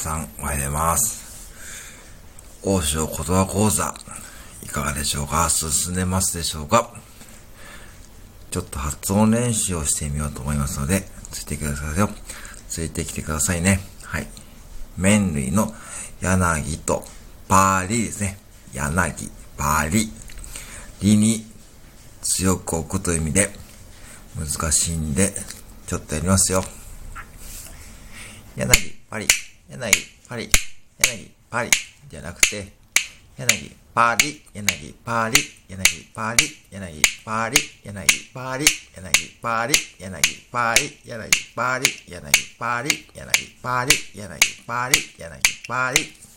さん、おはようございます。王将言葉講座、いかがでしょうか？進んでますでしょうか？ちょっと発音練習をしてみようと思いますので、ついてくださいよ。ついてきてくださいね。はい。麺類の柳とパーリですね。柳、パーリ。リに強く置くという意味で、難しいんで、ちょっとやりますよ。柳、パリ、柳、パリ、柳、パリ、じゃなくて、柳、パリ、柳、パリ、柳、パリ、柳、パリ、柳、パリ、柳、パリ、柳、パリ、柳、パリ、柳、パリ、柳、パリ、柳、パリ、柳、パリ、